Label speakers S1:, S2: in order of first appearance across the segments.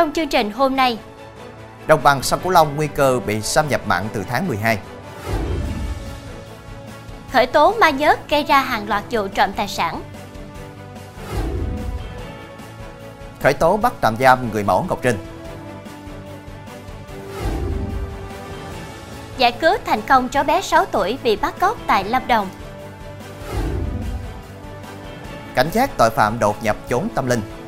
S1: trong chương trình hôm nay.
S2: Đồng bằng sông Cửu Long nguy cơ bị xâm nhập mặn từ tháng 12.
S1: Khởi tố ma nhớt gây ra hàng loạt vụ trộm tài sản.
S2: Khởi tố bắt tạm giam người mẫu Ngọc Trinh.
S1: Giải cứu thành công cháu bé 6 tuổi bị bắt cóc tại Lâm Đồng.
S2: Cảnh giác tội phạm đột nhập chốn tâm linh.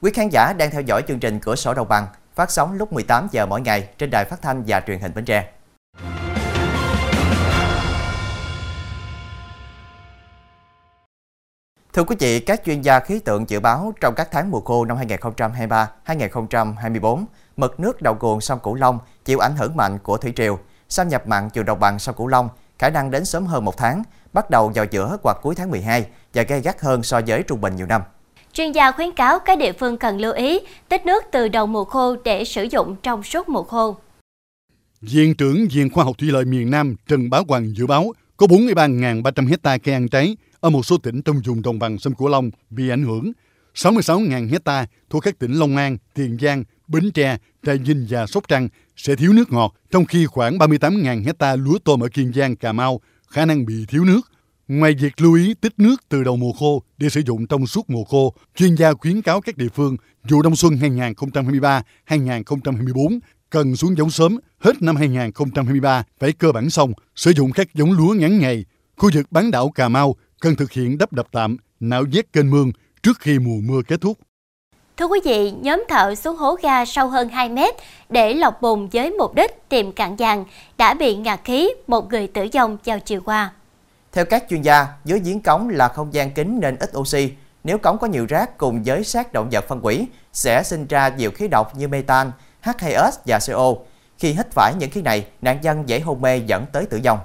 S2: Quý khán giả đang theo dõi chương trình Cửa sổ Đồng bằng phát sóng lúc 18 giờ mỗi ngày trên đài phát thanh và truyền hình Bến Tre. Thưa quý vị, các chuyên gia khí tượng dự báo trong các tháng mùa khô năm 2023-2024, mực nước đầu nguồn sông Cửu Long chịu ảnh hưởng mạnh của thủy triều, xâm nhập mặn chiều đồng bằng sông Cửu Long khả năng đến sớm hơn một tháng, bắt đầu vào giữa hoặc cuối tháng 12 và gây gắt hơn so với trung bình nhiều năm.
S1: Chuyên gia khuyến cáo các địa phương cần lưu ý tích nước từ đầu mùa khô để sử dụng trong suốt mùa khô.
S3: Viện trưởng Viện Khoa học Thủy lợi miền Nam Trần Bá Hoàng dự báo có 43.300 hecta cây ăn trái ở một số tỉnh trong vùng đồng bằng sông Cửu Long bị ảnh hưởng. 66.000 hecta thuộc các tỉnh Long An, Tiền Giang, Bến Tre, Trà Vinh và Sóc Trăng sẽ thiếu nước ngọt, trong khi khoảng 38.000 hecta lúa tôm ở Kiên Giang, Cà Mau khả năng bị thiếu nước. Ngoài việc lưu ý tích nước từ đầu mùa khô để sử dụng trong suốt mùa khô, chuyên gia khuyến cáo các địa phương vụ đông xuân 2023-2024 cần xuống giống sớm hết năm 2023 phải cơ bản xong, sử dụng các giống lúa ngắn ngày. Khu vực bán đảo Cà Mau cần thực hiện đắp đập tạm, nạo vét kênh mương trước khi mùa mưa kết thúc.
S1: Thưa quý vị, nhóm thợ xuống hố ga sâu hơn 2 mét để lọc bùn với mục đích tìm cạn vàng đã bị ngạt khí, một người tử vong vào chiều qua.
S2: Theo các chuyên gia, dưới giếng cống là không gian kín nên ít oxy. Nếu cống có nhiều rác cùng với xác động vật phân hủy, sẽ sinh ra nhiều khí độc như metan, H2S và CO. Khi hít phải những khí này, nạn nhân dễ hôn mê dẫn tới tử vong.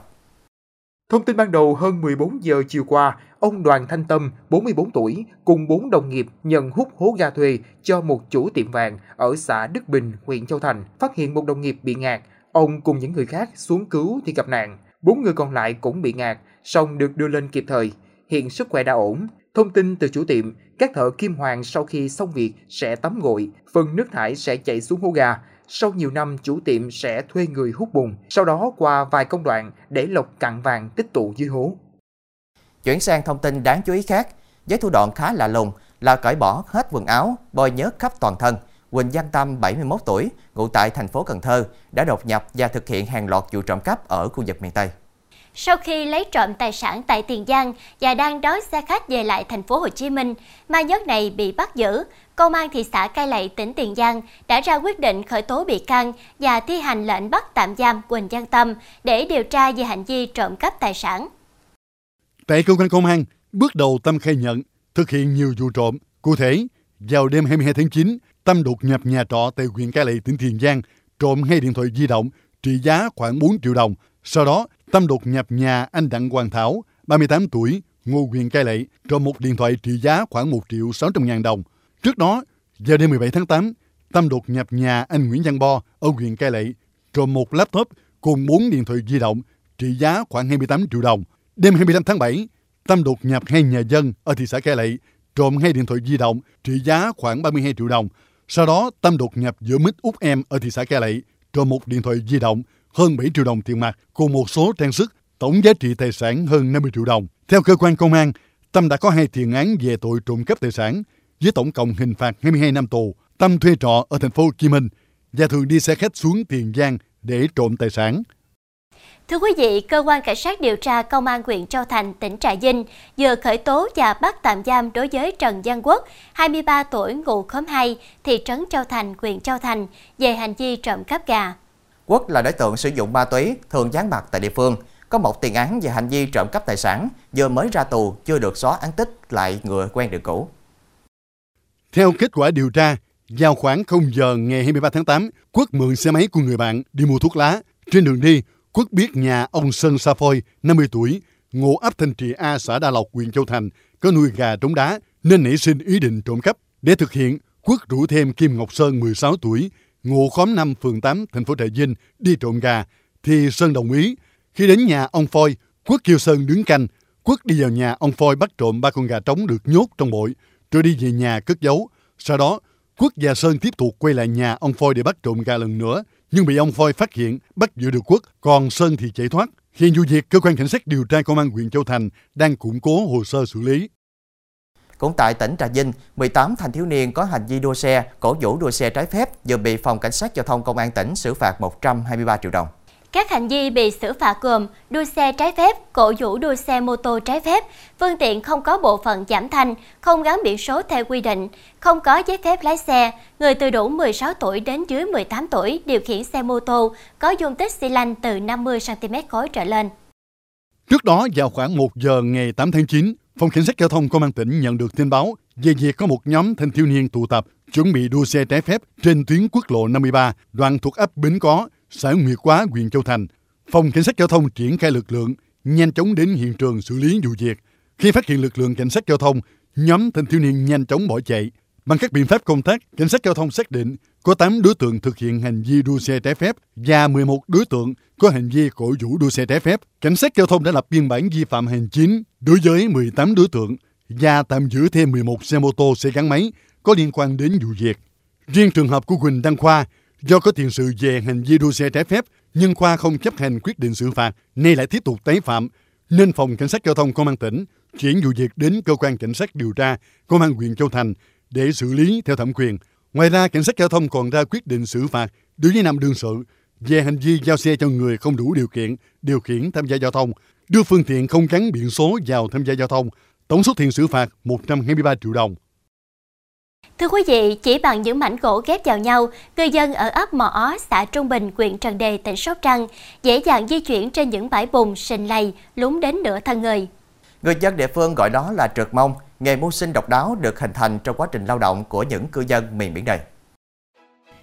S4: Thông tin ban đầu hơn 14 giờ chiều qua, ông Đoàn Thanh Tâm, 44 tuổi, cùng 4 đồng nghiệp nhận hút hố ga thuê cho một chủ tiệm vàng ở xã Đức Bình, huyện Châu Thành, phát hiện một đồng nghiệp bị ngạt. Ông cùng những người khác xuống cứu thì gặp nạn. Bốn người còn lại cũng bị ngạt, song được đưa lên kịp thời. Hiện sức khỏe đã ổn. Thông tin từ chủ tiệm, các thợ kim hoàng sau khi xong việc sẽ tắm gội, phần nước thải sẽ chảy xuống hố gà. Sau nhiều năm, chủ tiệm sẽ thuê người hút bùn, sau đó qua vài công đoạn để lọc cặn vàng tích tụ dưới hố.
S2: Chuyển sang thông tin đáng chú ý khác, với thủ đoạn khá lạ lùng là cởi bỏ hết quần áo, bôi nhớt khắp toàn thân. Quỳnh Văn Tâm, 71 tuổi, ngụ tại thành phố Cần Thơ, đã đột nhập và thực hiện hàng loạt vụ trộm cắp ở khu vực miền Tây.
S1: Sau khi lấy trộm tài sản tại Tiền Giang và đang đón xe khách về lại thành phố Hồ Chí Minh, ma nhớt này bị bắt giữ. Công an thị xã Cai Lậy, tỉnh Tiền Giang đã ra quyết định khởi tố bị can và thi hành lệnh bắt tạm giam Quỳnh Văn Tâm để điều tra về hành vi trộm cắp tài sản.
S3: Tại cơ quan công an, bước đầu Tâm khai nhận thực hiện nhiều vụ trộm. Cụ thể, vào đêm 22 tháng 9, Tâm đột nhập nhà trọ tại huyện Cai Lậy, tỉnh Tiền Giang, trộm hai điện thoại di động trị giá khoảng 4 triệu đồng. Sau đó, Tâm đột nhập nhà anh Đặng Hoàng Thảo, 38 tuổi, ngụ huyện Cai Lậy, trộm một điện thoại trị giá khoảng 1 triệu 600 ngàn đồng. Trước đó, vào đêm 17 tháng 8, Tâm đột nhập nhà anh Nguyễn Văn Bo ở huyện Cai Lậy, trộm một laptop cùng 4 điện thoại di động trị giá khoảng 28 triệu đồng. Đêm 25 tháng 7, Tâm đột nhập hai nhà dân ở thị xã Cai Lậy, trộm hai điện thoại di động trị giá khoảng 32 triệu đồng. Sau đó, Tâm đột nhập giữa Mít Út Em ở thị xã Cai Lậy, trộm một điện thoại di động hơn 7 triệu đồng tiền mặt cùng một số trang sức, tổng giá trị tài sản hơn 50 triệu đồng. Theo cơ quan công an, Tâm đã có hai tiền án về tội trộm cắp tài sản, với tổng cộng hình phạt 22 năm tù. Tâm thuê trọ ở thành phố Hồ Chí Minh và thường đi xe khách xuống Tiền Giang để trộm tài sản.
S1: Thưa quý vị, cơ quan cảnh sát điều tra công an huyện Châu Thành, tỉnh Trà Vinh vừa khởi tố và bắt tạm giam đối với Trần Văn Quốc, 23 tuổi, ngụ khóm 2, thị trấn Châu Thành, huyện Châu Thành về hành vi trộm cắp gà.
S2: Quốc là đối tượng sử dụng ma túy, thường gián mặt tại địa phương, có một tiền án về hành vi trộm cắp tài sản, vừa mới ra tù chưa được xóa án tích lại người quen đường cũ.
S3: Theo kết quả điều tra, vào khoảng 0 giờ ngày 23 tháng 8, Quốc mượn xe máy của người bạn đi mua thuốc lá. Trên đường đi, Quốc biết nhà ông Sơn Sa Phôi, 50 tuổi, ngụ ấp Thanh trị A, xã Đa Lộc, huyện Châu Thành, có nuôi gà trống đá nên nảy sinh ý định trộm cắp. Để thực hiện, Quốc rủ thêm Kim Ngọc Sơn, 16 tuổi, ngụ khóm 5, phường 8, thành phố Trà Vinh đi trộm gà, thì Sơn đồng ý. Khi đến nhà ông Phôi, Quốc kêu Sơn đứng canh. Quốc đi vào nhà ông Phôi bắt trộm ba con gà trống được nhốt trong bội, rồi đi về nhà cất giấu. Sau đó, Quốc và Sơn tiếp tục quay lại nhà ông Phôi để bắt trộm gà lần nữa, nhưng bị ông Phôi phát hiện, bắt giữ được Quốc, còn Sơn thì chạy thoát. Hiện vụ việc, cơ quan cảnh sát điều tra công an huyện Châu Thành đang củng cố hồ sơ xử lý.
S2: Cũng tại tỉnh Trà Vinh, 18 thanh thiếu niên có hành vi đua xe, cổ vũ đua xe trái phép vừa bị phòng cảnh sát giao thông công an tỉnh xử phạt 123 triệu đồng.
S1: Các hành vi bị xử phạt gồm đua xe trái phép, cổ vũ đua xe mô tô trái phép, phương tiện không có bộ phận giảm thanh, không gắn biển số theo quy định, không có giấy phép lái xe, người từ đủ 16 tuổi đến dưới 18 tuổi điều khiển xe mô tô có dung tích xi lanh từ 50 cm khối trở lên.
S3: Trước đó, vào khoảng 1 giờ ngày 8 tháng 9, Phòng Cảnh sát Giao thông Công an tỉnh nhận được tin báo về việc có một nhóm thanh thiếu niên tụ tập chuẩn bị đua xe trái phép trên tuyến quốc lộ 53, đoạn thuộc ấp Bến Có, xã Nguyệt Quá, huyện Châu Thành. Phòng Cảnh sát Giao thông triển khai lực lượng, nhanh chóng đến hiện trường xử lý vụ việc. Khi phát hiện lực lượng cảnh sát giao thông, nhóm thanh thiếu niên nhanh chóng bỏ chạy. Bằng các biện pháp công tác, cảnh sát giao thông xác định có 8 đối tượng thực hiện hành vi đua xe trái phép và 11 đối tượng có hành vi cổ vũ đua xe trái phép. Cảnh sát giao thông đã lập biên bản vi phạm hành chính đối với 18 đối tượng và tạm giữ thêm 11 xe mô tô xe gắn máy có liên quan đến vụ việc. Riêng trường hợp của Quỳnh Đăng Khoa do có tiền sự về hành vi đua xe trái phép nhưng Khoa không chấp hành quyết định xử phạt, nay lại tiếp tục tái phạm, nên phòng cảnh sát giao thông công an tỉnh chuyển vụ việc đến cơ quan cảnh sát điều tra công an huyện Châu Thành để xử lý theo thẩm quyền. Ngoài ra, cảnh sát giao thông còn ra quyết định xử phạt đối với năm đương sự về hành vi giao xe cho người không đủ điều kiện điều khiển tham gia giao thông, đưa phương tiện không gắn biển số vào tham gia giao thông, tổng số tiền xử phạt 123 triệu đồng.
S1: Thưa quý vị, chỉ bằng những mảnh gỗ ghép vào nhau, người dân ở ấp Mò Ó, xã Trung Bình, huyện Trần Đề, tỉnh Sóc Trăng dễ dàng di chuyển trên những bãi bùn, sình lầy, lún đến nửa thân người.
S2: Người dân địa phương gọi đó là trượt mông, nghề mưu sinh độc đáo được hình thành trong quá trình lao động của những cư dân miền biển này.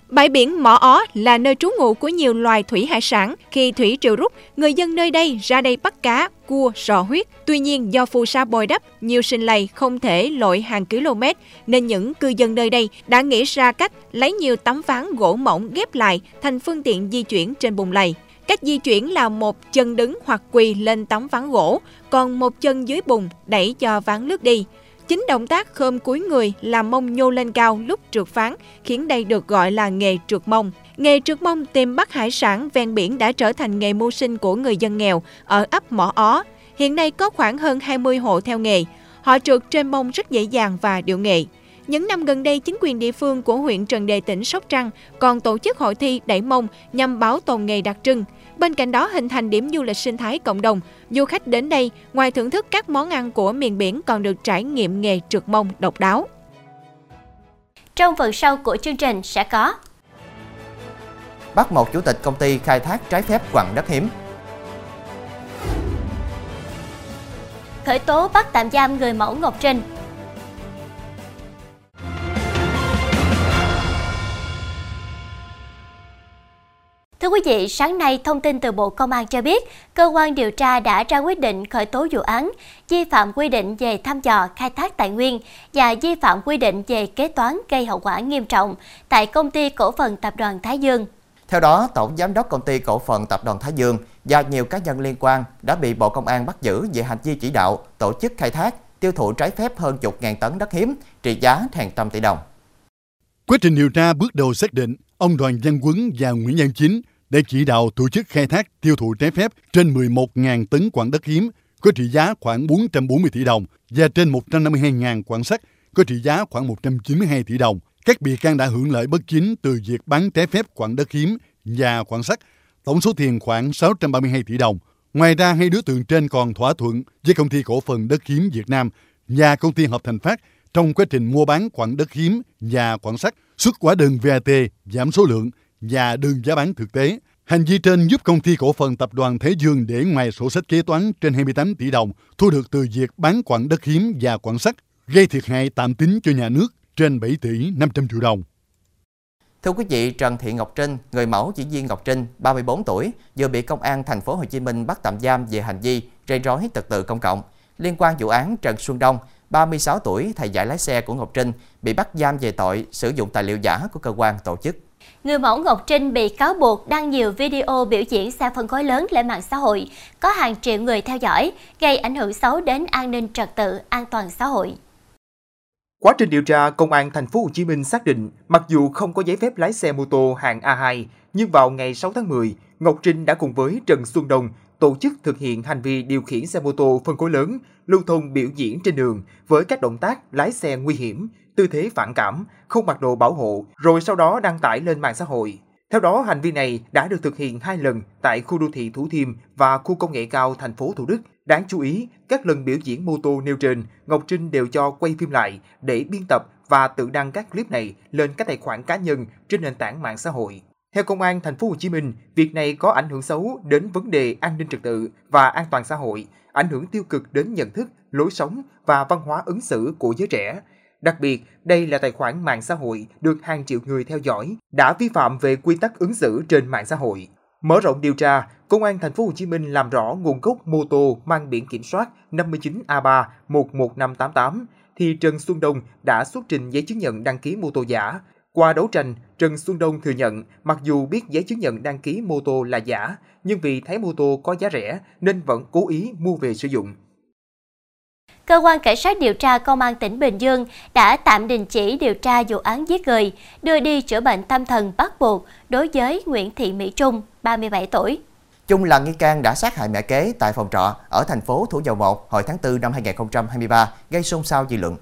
S5: Bãi biển Mỏ Ó là nơi trú ngụ của nhiều loài thủy hải sản. Khi thủy triều rút, người dân nơi đây ra đây bắt cá, cua, sò huyết. Tuy nhiên do phù sa bồi đắp, nhiều sinh lầy không thể lội hàng km, nên những cư dân nơi đây đã nghĩ ra cách lấy nhiều tấm ván gỗ mỏng ghép lại thành phương tiện di chuyển trên bùn lầy. Cách di chuyển là một chân đứng hoặc quỳ lên tấm ván gỗ, còn một chân dưới bùn đẩy cho ván lướt đi. Chính động tác khom cúi người làm mông nhô lên cao lúc trượt phán, khiến đây được gọi là nghề trượt mông. Nghề trượt mông tìm bắt hải sản ven biển đã trở thành nghề mưu sinh của người dân nghèo ở ấp Mỏ Ó. Hiện nay có khoảng hơn 20 hộ theo nghề. Họ trượt trên mông rất dễ dàng và điệu nghệ. Những năm gần đây, chính quyền địa phương của huyện Trần Đề tỉnh Sóc Trăng còn tổ chức hội thi đẩy mông nhằm bảo tồn nghề đặc trưng. Bên cạnh đó hình thành điểm du lịch sinh thái cộng đồng, du khách đến đây ngoài thưởng thức các món ăn của miền biển còn được trải nghiệm nghề trượt mông độc đáo.
S1: Trong phần sau của chương trình sẽ có
S2: Bắt một chủ tịch công ty khai thác trái phép quặng đất hiếm.
S1: Khởi tố bắt tạm giam người mẫu Ngọc Trinh quý vị, sáng nay thông tin từ Bộ Công an cho biết, cơ quan điều tra đã ra quyết định khởi tố vụ án vi phạm quy định về thăm dò khai thác tài nguyên và vi phạm quy định về kế toán gây hậu quả nghiêm trọng tại công ty cổ phần tập đoàn Thái Dương.
S2: Theo đó, Tổng Giám đốc Công ty Cổ phần Tập đoàn Thái Dương và nhiều cá nhân liên quan đã bị Bộ Công an bắt giữ về hành vi chỉ đạo, tổ chức khai thác, tiêu thụ trái phép hơn chục ngàn tấn đất hiếm, trị giá hàng trăm tỷ đồng.
S3: Quá trình điều tra bước đầu xác định, ông Đoàn Văn Quấn và Nguyễn Văn Chính để chỉ đạo tổ chức khai thác tiêu thụ trái phép trên 11.000 tấn quặng đất hiếm có trị giá khoảng 440 tỷ đồng và trên 152.000 quặng sắt có trị giá khoảng 192 tỷ đồng. Các bị can đã hưởng lợi bất chính từ việc bán trái phép quặng đất hiếm và quặng sắt, tổng số tiền khoảng 632 tỷ đồng. Ngoài ra, hai đối tượng trên còn thỏa thuận với công ty cổ phần đất hiếm Việt Nam và công ty Hợp Thành Phát trong quá trình mua bán quặng đất hiếm và quặng sắt xuất hóa đơn VAT giảm số lượng và đơn giá bán thực tế. Hành vi trên giúp công ty cổ phần tập đoàn Thế Dương để ngoài sổ sách kế toán trên 28 tỷ đồng thu được từ việc bán quặng đất hiếm và quặng sắt, gây thiệt hại tạm tính cho nhà nước trên 7 tỷ 500 triệu đồng.
S2: Thưa quý vị, Trần Thị Ngọc Trinh, người mẫu diễn viên Ngọc Trinh, 34 tuổi, vừa bị công an thành phố Hồ Chí Minh bắt tạm giam về hành vi gây rối trật tự công cộng. Liên quan vụ án Trần Xuân Đông, 36 tuổi, thầy dạy lái xe của Ngọc Trinh, bị bắt giam về tội sử dụng tài liệu giả của cơ quan tổ chức.
S1: Người mẫu Ngọc Trinh bị cáo buộc đăng nhiều video biểu diễn xe phân khối lớn lên mạng xã hội, có hàng triệu người theo dõi, gây ảnh hưởng xấu đến an ninh trật tự, an toàn xã hội.
S4: Quá trình điều tra, công an thành phố Hồ Chí Minh xác định, mặc dù không có giấy phép lái xe mô tô hạng A2, nhưng vào ngày 6 tháng 10, Ngọc Trinh đã cùng với Trần Xuân Đông tổ chức thực hiện hành vi điều khiển xe mô tô phân khối lớn, lưu thông biểu diễn trên đường với các động tác lái xe nguy hiểm, tư thế phản cảm, không mặc đồ bảo hộ, rồi sau đó đăng tải lên mạng xã hội. Theo đó, hành vi này đã được thực hiện hai lần tại khu đô thị Thủ Thiêm và khu công nghệ cao thành phố Thủ Đức. Đáng chú ý, các lần biểu diễn mô tô nêu trên, Ngọc Trinh đều cho quay phim lại để biên tập và tự đăng các clip này lên các tài khoản cá nhân trên nền tảng mạng xã hội. Theo công an thành phố Hồ Chí Minh, việc này có ảnh hưởng xấu đến vấn đề an ninh trật tự và an toàn xã hội, ảnh hưởng tiêu cực đến nhận thức, lối sống và văn hóa ứng xử của giới trẻ. Đặc biệt, đây là tài khoản mạng xã hội được hàng triệu người theo dõi, đã vi phạm về quy tắc ứng xử trên mạng xã hội. Mở rộng điều tra, Công an thành phố Hồ Chí Minh làm rõ nguồn gốc mô tô mang biển kiểm soát 59A3 11588 thì Trần Xuân Đông đã xuất trình giấy chứng nhận đăng ký mô tô giả. Qua đấu tranh, Trần Xuân Đông thừa nhận mặc dù biết giấy chứng nhận đăng ký mô tô là giả, nhưng vì thấy mô tô có giá rẻ nên vẫn cố ý mua về sử dụng.
S1: Cơ quan Cảnh sát điều tra Công an tỉnh Bình Dương đã tạm đình chỉ điều tra vụ án giết người, đưa đi chữa bệnh tâm thần bắt buộc đối với Nguyễn Thị Mỹ Trung, 37 tuổi.
S2: Trung là nghi can đã sát hại mẹ kế tại phòng trọ ở thành phố Thủ Dầu Một hồi tháng 4 năm 2023, gây xôn xao dư luận.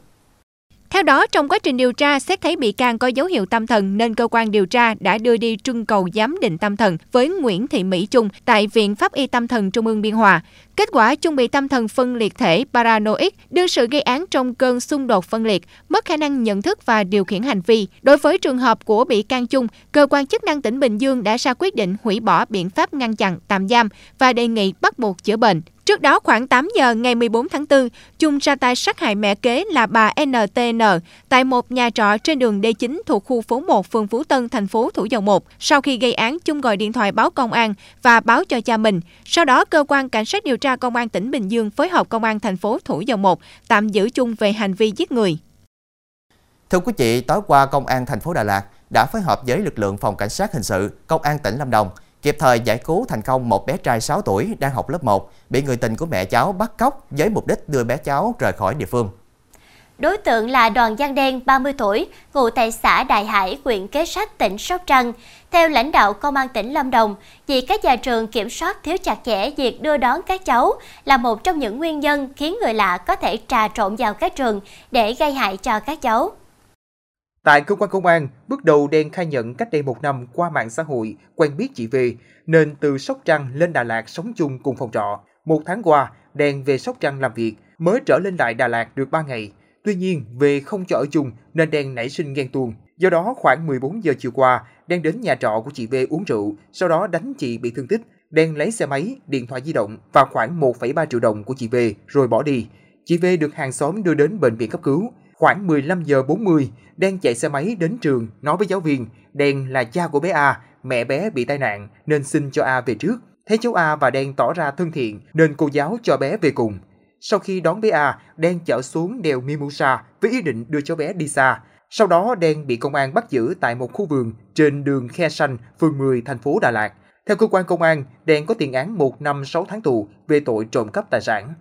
S5: Theo đó, trong quá trình điều tra, xét thấy bị can có dấu hiệu tâm thần nên cơ quan điều tra đã đưa đi trưng cầu giám định tâm thần với Nguyễn Thị Mỹ Trung tại Viện Pháp y Tâm thần Trung ương Biên Hòa. Kết quả, Trung bị tâm thần phân liệt thể paranoid, đương sự gây án trong cơn xung đột phân liệt, mất khả năng nhận thức và điều khiển hành vi. Đối với trường hợp của bị can Trung, cơ quan chức năng tỉnh Bình Dương đã ra quyết định hủy bỏ biện pháp ngăn chặn, tạm giam và đề nghị bắt buộc chữa bệnh. Trước đó khoảng 8 giờ ngày 14 tháng 4, Trung ra tay sát hại mẹ kế là bà NTN tại một nhà trọ trên đường D9 thuộc khu phố 1 phường Phú Tân, thành phố Thủ Dầu Một. Sau khi gây án, Trung gọi điện thoại báo công an và báo cho cha mình. Sau đó, cơ quan cảnh sát điều tra công an tỉnh Bình Dương phối hợp công an thành phố Thủ Dầu Một tạm giữ Trung về hành vi giết người.
S2: Thưa quý vị, tối qua công an thành phố Đà Lạt đã phối hợp với lực lượng phòng cảnh sát hình sự, công an tỉnh Lâm Đồng kịp thời giải cứu thành công một bé trai 6 tuổi đang học lớp 1 bị người tình của mẹ cháu bắt cóc với mục đích đưa bé cháu rời khỏi địa phương.
S1: Đối tượng là Đoàn Giang Đen, 30 tuổi, ngụ tại xã Đại Hải, huyện Kế Sách, tỉnh Sóc Trăng. Theo lãnh đạo Công an tỉnh Lâm Đồng, việc các nhà trường kiểm soát thiếu chặt chẽ việc đưa đón các cháu là một trong những nguyên nhân khiến người lạ có thể trà trộn vào các trường để gây hại cho các cháu.
S4: Tại cơ quan công an, bước đầu Đen khai nhận cách đây một năm qua mạng xã hội quen biết chị V, nên từ Sóc Trăng lên Đà Lạt sống chung cùng phòng trọ. Một tháng qua, Đen về Sóc Trăng làm việc, mới trở lên lại Đà Lạt được 3 ngày. Tuy nhiên, về không cho ở chung nên Đen nảy sinh ghen tuông. Do đó, khoảng 14 giờ chiều qua, Đen đến nhà trọ của chị V uống rượu, sau đó đánh chị bị thương tích. Đen lấy xe máy, điện thoại di động và khoảng 1,3 triệu đồng của chị V rồi bỏ đi. Chị V được hàng xóm đưa đến bệnh viện cấp cứu. Khoảng 15 giờ 40, Đen chạy xe máy đến trường nói với giáo viên Đen là cha của bé A, mẹ bé bị tai nạn nên xin cho A về trước. Thấy cháu A và Đen tỏ ra thân thiện nên cô giáo cho bé về cùng. Sau khi đón bé A, Đen chở xuống đèo Mimosa với ý định đưa cháu bé đi xa. Sau đó Đen bị công an bắt giữ tại một khu vườn trên đường Khe Xanh, phường 10, thành phố Đà Lạt. Theo cơ quan công an, Đen có tiền án 1 năm 6 tháng tù về tội trộm cắp tài sản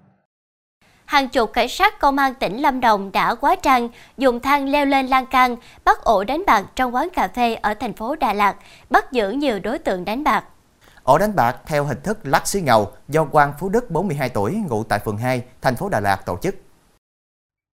S1: hàng chục cảnh sát công an tỉnh Lâm Đồng đã quá trang dùng thang leo lên lan can bắt ổ đánh bạc trong quán cà phê ở thành phố Đà Lạt, bắt giữ nhiều đối tượng đánh bạc.
S2: Ổ đánh bạc theo hình thức lắc xí ngầu do Quang Phú Đức 42 tuổi ngụ tại phường 2, thành phố Đà Lạt tổ chức.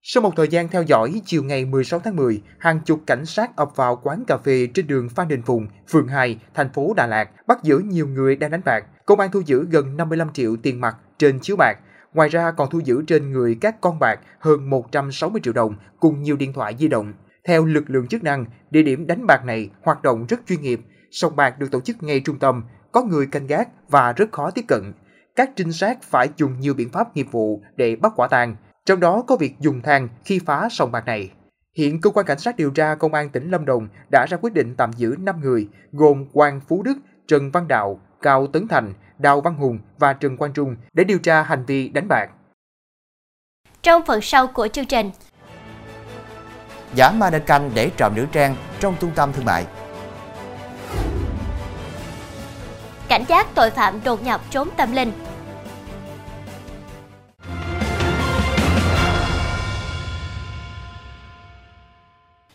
S4: Sau một thời gian theo dõi, chiều ngày 16 tháng 10, hàng chục cảnh sát ập vào quán cà phê trên đường Phan Đình Phùng, phường 2, thành phố Đà Lạt, bắt giữ nhiều người đang đánh bạc. Công an thu giữ gần 55 triệu tiền mặt trên chiếu bạc, Ngoài ra còn thu giữ trên người các con bạc hơn 160 triệu đồng cùng nhiều điện thoại di động. Theo lực lượng chức năng, địa điểm đánh bạc này hoạt động rất chuyên nghiệp. Sòng bạc được tổ chức ngay trung tâm, có người canh gác và rất khó tiếp cận. Các trinh sát phải dùng nhiều biện pháp nghiệp vụ để bắt quả tang, trong đó có việc dùng thang khi phá sòng bạc này. Hiện cơ quan cảnh sát điều tra công an tỉnh Lâm Đồng đã ra quyết định tạm giữ 5 người gồm Quang Phú Đức, Trần Văn Đạo, Cao Tấn Thành, Đào Văn Hùng và Trần Quang Trung để điều tra hành vi đánh bạc.
S1: Trong phần sau của chương trình,
S2: Giả mannequin để trộm nữ trang trong trung tâm thương mại.
S1: Cảnh giác tội phạm đột nhập trốn tâm linh.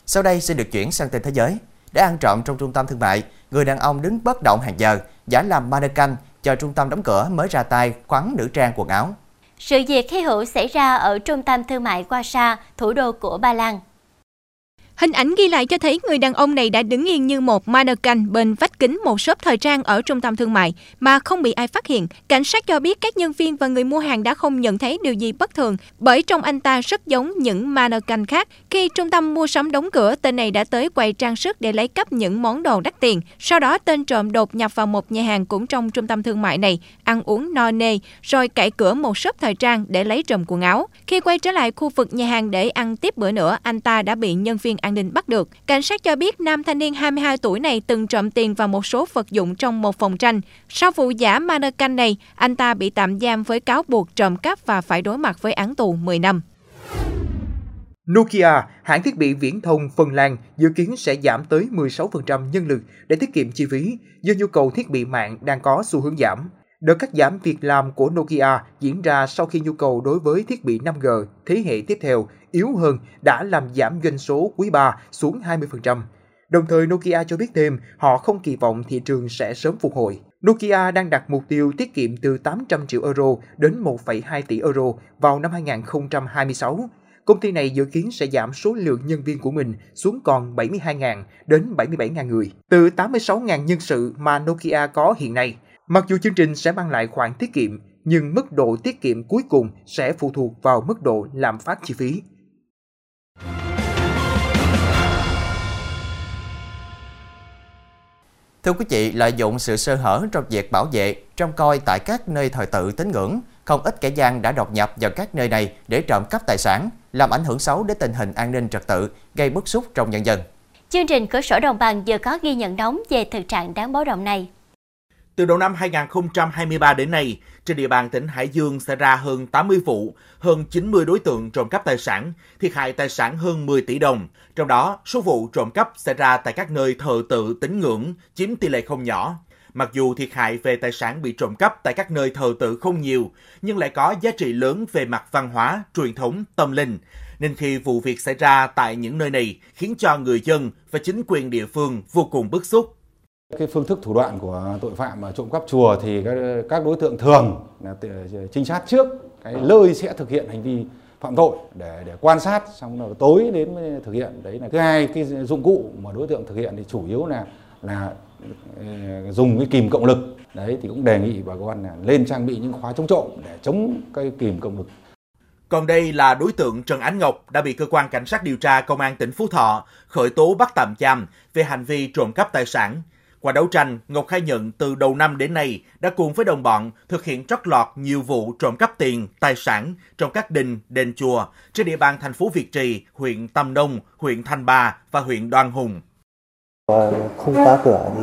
S2: Sau đây xin được chuyển sang tin thế giới. Để ăn trộm trong trung tâm thương mại, người đàn ông đứng bất động hàng giờ, giả làm mannequin cho trung tâm đóng cửa mới ra tay khoắn nữ trang quần áo.
S1: Sự việc hy hữu xảy ra ở trung tâm thương mại Warsaw, thủ đô của Ba Lan.
S5: Hình ảnh ghi lại cho thấy người đàn ông này đã đứng yên như một mannequin bên vách kính một shop thời trang ở trung tâm thương mại mà không bị ai phát hiện. Cảnh sát cho biết các nhân viên và người mua hàng đã không nhận thấy điều gì bất thường bởi trông anh ta rất giống những mannequin khác. Khi trung tâm mua sắm đóng cửa, tên này đã tới quầy trang sức để lấy cắp những món đồ đắt tiền. Sau đó tên trộm đột nhập vào một nhà hàng cũng trong trung tâm thương mại này, ăn uống no nê, rồi cậy cửa một shop thời trang để lấy trộm quần áo. Khi quay trở lại khu vực nhà hàng để ăn tiếp bữa nữa, anh ta đã bị nhân viên an ninh bắt được. Cảnh sát cho biết nam thanh niên 22 tuổi này từng trộm tiền và một số vật dụng trong một phòng tranh. Sau vụ giả mannequin này, anh ta bị tạm giam với cáo buộc trộm cắp và phải đối mặt với án tù 10 năm.
S4: Nokia, hãng thiết bị viễn thông Phần Lan dự kiến sẽ giảm tới 16% nhân lực để tiết kiệm chi phí do nhu cầu thiết bị mạng đang có xu hướng giảm. Đợt cắt giảm việc làm của Nokia diễn ra sau khi nhu cầu đối với thiết bị 5G thế hệ tiếp theo yếu hơn đã làm giảm doanh số quý 3 xuống 20%. Đồng thời Nokia cho biết thêm họ không kỳ vọng thị trường sẽ sớm phục hồi. Nokia đang đặt mục tiêu tiết kiệm từ 800 triệu euro đến 1,2 tỷ euro vào năm 2026. Công ty này dự kiến sẽ giảm số lượng nhân viên của mình xuống còn 72.000 đến 77.000 người, từ 86.000 nhân sự mà Nokia có hiện nay. Mặc dù chương trình sẽ mang lại khoản tiết kiệm, nhưng mức độ tiết kiệm cuối cùng sẽ phụ thuộc vào mức độ lạm phát chi phí.
S2: Thưa quý vị, lợi dụng sự sơ hở trong việc bảo vệ, trong coi tại các nơi thờ tự tín ngưỡng, không ít kẻ gian đã đột nhập vào các nơi này để trộm cắp tài sản, làm ảnh hưởng xấu đến tình hình an ninh trật tự, gây bức xúc trong nhân dân.
S1: Chương trình Cửa sổ Đồng bằng vừa có ghi nhận nóng về thực trạng đáng báo động này.
S6: Từ đầu năm 2023 đến nay, trên địa bàn tỉnh Hải Dương xảy ra hơn 80 vụ, hơn 90 đối tượng trộm cắp tài sản, thiệt hại tài sản hơn 10 tỷ đồng. Trong đó, số vụ trộm cắp xảy ra tại các nơi thờ tự tín ngưỡng chiếm tỷ lệ không nhỏ. Mặc dù thiệt hại về tài sản bị trộm cắp tại các nơi thờ tự không nhiều, nhưng lại có giá trị lớn về mặt văn hóa, truyền thống, tâm linh. Nên khi vụ việc xảy ra tại những nơi này khiến cho người dân và chính quyền địa phương vô cùng bức xúc.
S7: Cái phương thức thủ đoạn của tội phạm mà trộm cắp chùa thì các đối tượng thường là trinh sát trước cái nơi sẽ thực hiện hành vi phạm tội để để quan sát xong rồi tối đến thực hiện. Đấy là thứ hai, cái dụng cụ mà đối tượng thực hiện thì chủ yếu là là ờ, dùng cái kìm cộng lực. Đấy thì cũng đề nghị bà con là lên trang bị những khóa chống trộm để chống cái kìm cộng lực.
S6: Còn đây là đối tượng Trần Ánh Ngọc đã bị cơ quan cảnh sát điều tra công an tỉnh Phú Thọ khởi tố bắt tạm giam về hành vi trộm cắp tài sản. Qua đấu tranh, Ngọc khai nhận từ đầu năm đến nay đã cùng với đồng bọn thực hiện trót lọt nhiều vụ trộm cắp tiền, tài sản trong các đình, đền chùa trên địa bàn thành phố Việt Trì, huyện Tam Nông, huyện Thanh Ba và huyện Đoan Hùng.
S8: Ờ, không khóa cửa thì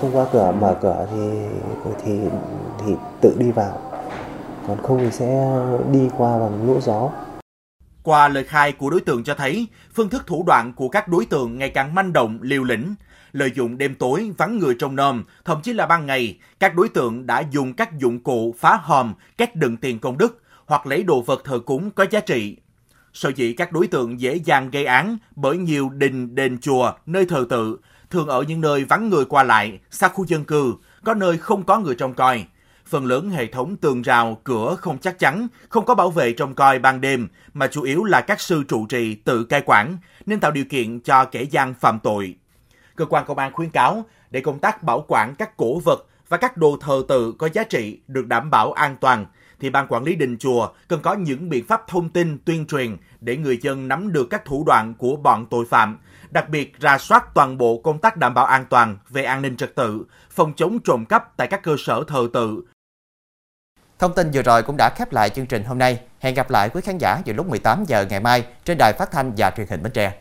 S8: không khóa cửa mở cửa thì thì thì tự đi vào, còn không thì sẽ đi qua bằng lỗ gió.
S6: Qua lời khai của đối tượng cho thấy, phương thức thủ đoạn của các đối tượng ngày càng manh động, liều lĩnh, lợi dụng đêm tối vắng người trong nôm, thậm chí là ban ngày, các đối tượng đã dùng các dụng cụ phá hòm, cách đựng tiền công đức hoặc lấy đồ vật thờ cúng có giá trị. Sở dĩ các đối tượng dễ dàng gây án bởi nhiều đình, đền chùa, nơi thờ tự, thường ở những nơi vắng người qua lại, xa khu dân cư, có nơi không có người trông coi. Phần lớn hệ thống tường rào, cửa không chắc chắn, không có bảo vệ trông coi ban đêm, mà chủ yếu là các sư trụ trì tự cai quản, nên tạo điều kiện cho kẻ gian phạm tội cơ quan công an khuyến cáo để công tác bảo quản các cổ vật và các đồ thờ tự có giá trị được đảm bảo an toàn, thì ban quản lý đình chùa cần có những biện pháp thông tin tuyên truyền để người dân nắm được các thủ đoạn của bọn tội phạm, đặc biệt ra soát toàn bộ công tác đảm bảo an toàn về an ninh trật tự, phòng chống trộm cắp tại các cơ sở thờ tự.
S2: Thông tin vừa rồi cũng đã khép lại chương trình hôm nay. Hẹn gặp lại quý khán giả vào lúc 18 giờ ngày mai trên đài phát thanh và truyền hình Bến Tre.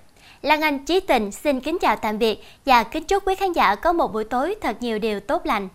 S1: Lan Anh, Chí Tình xin kính chào tạm biệt và kính chúc quý khán giả có một buổi tối thật nhiều điều tốt lành.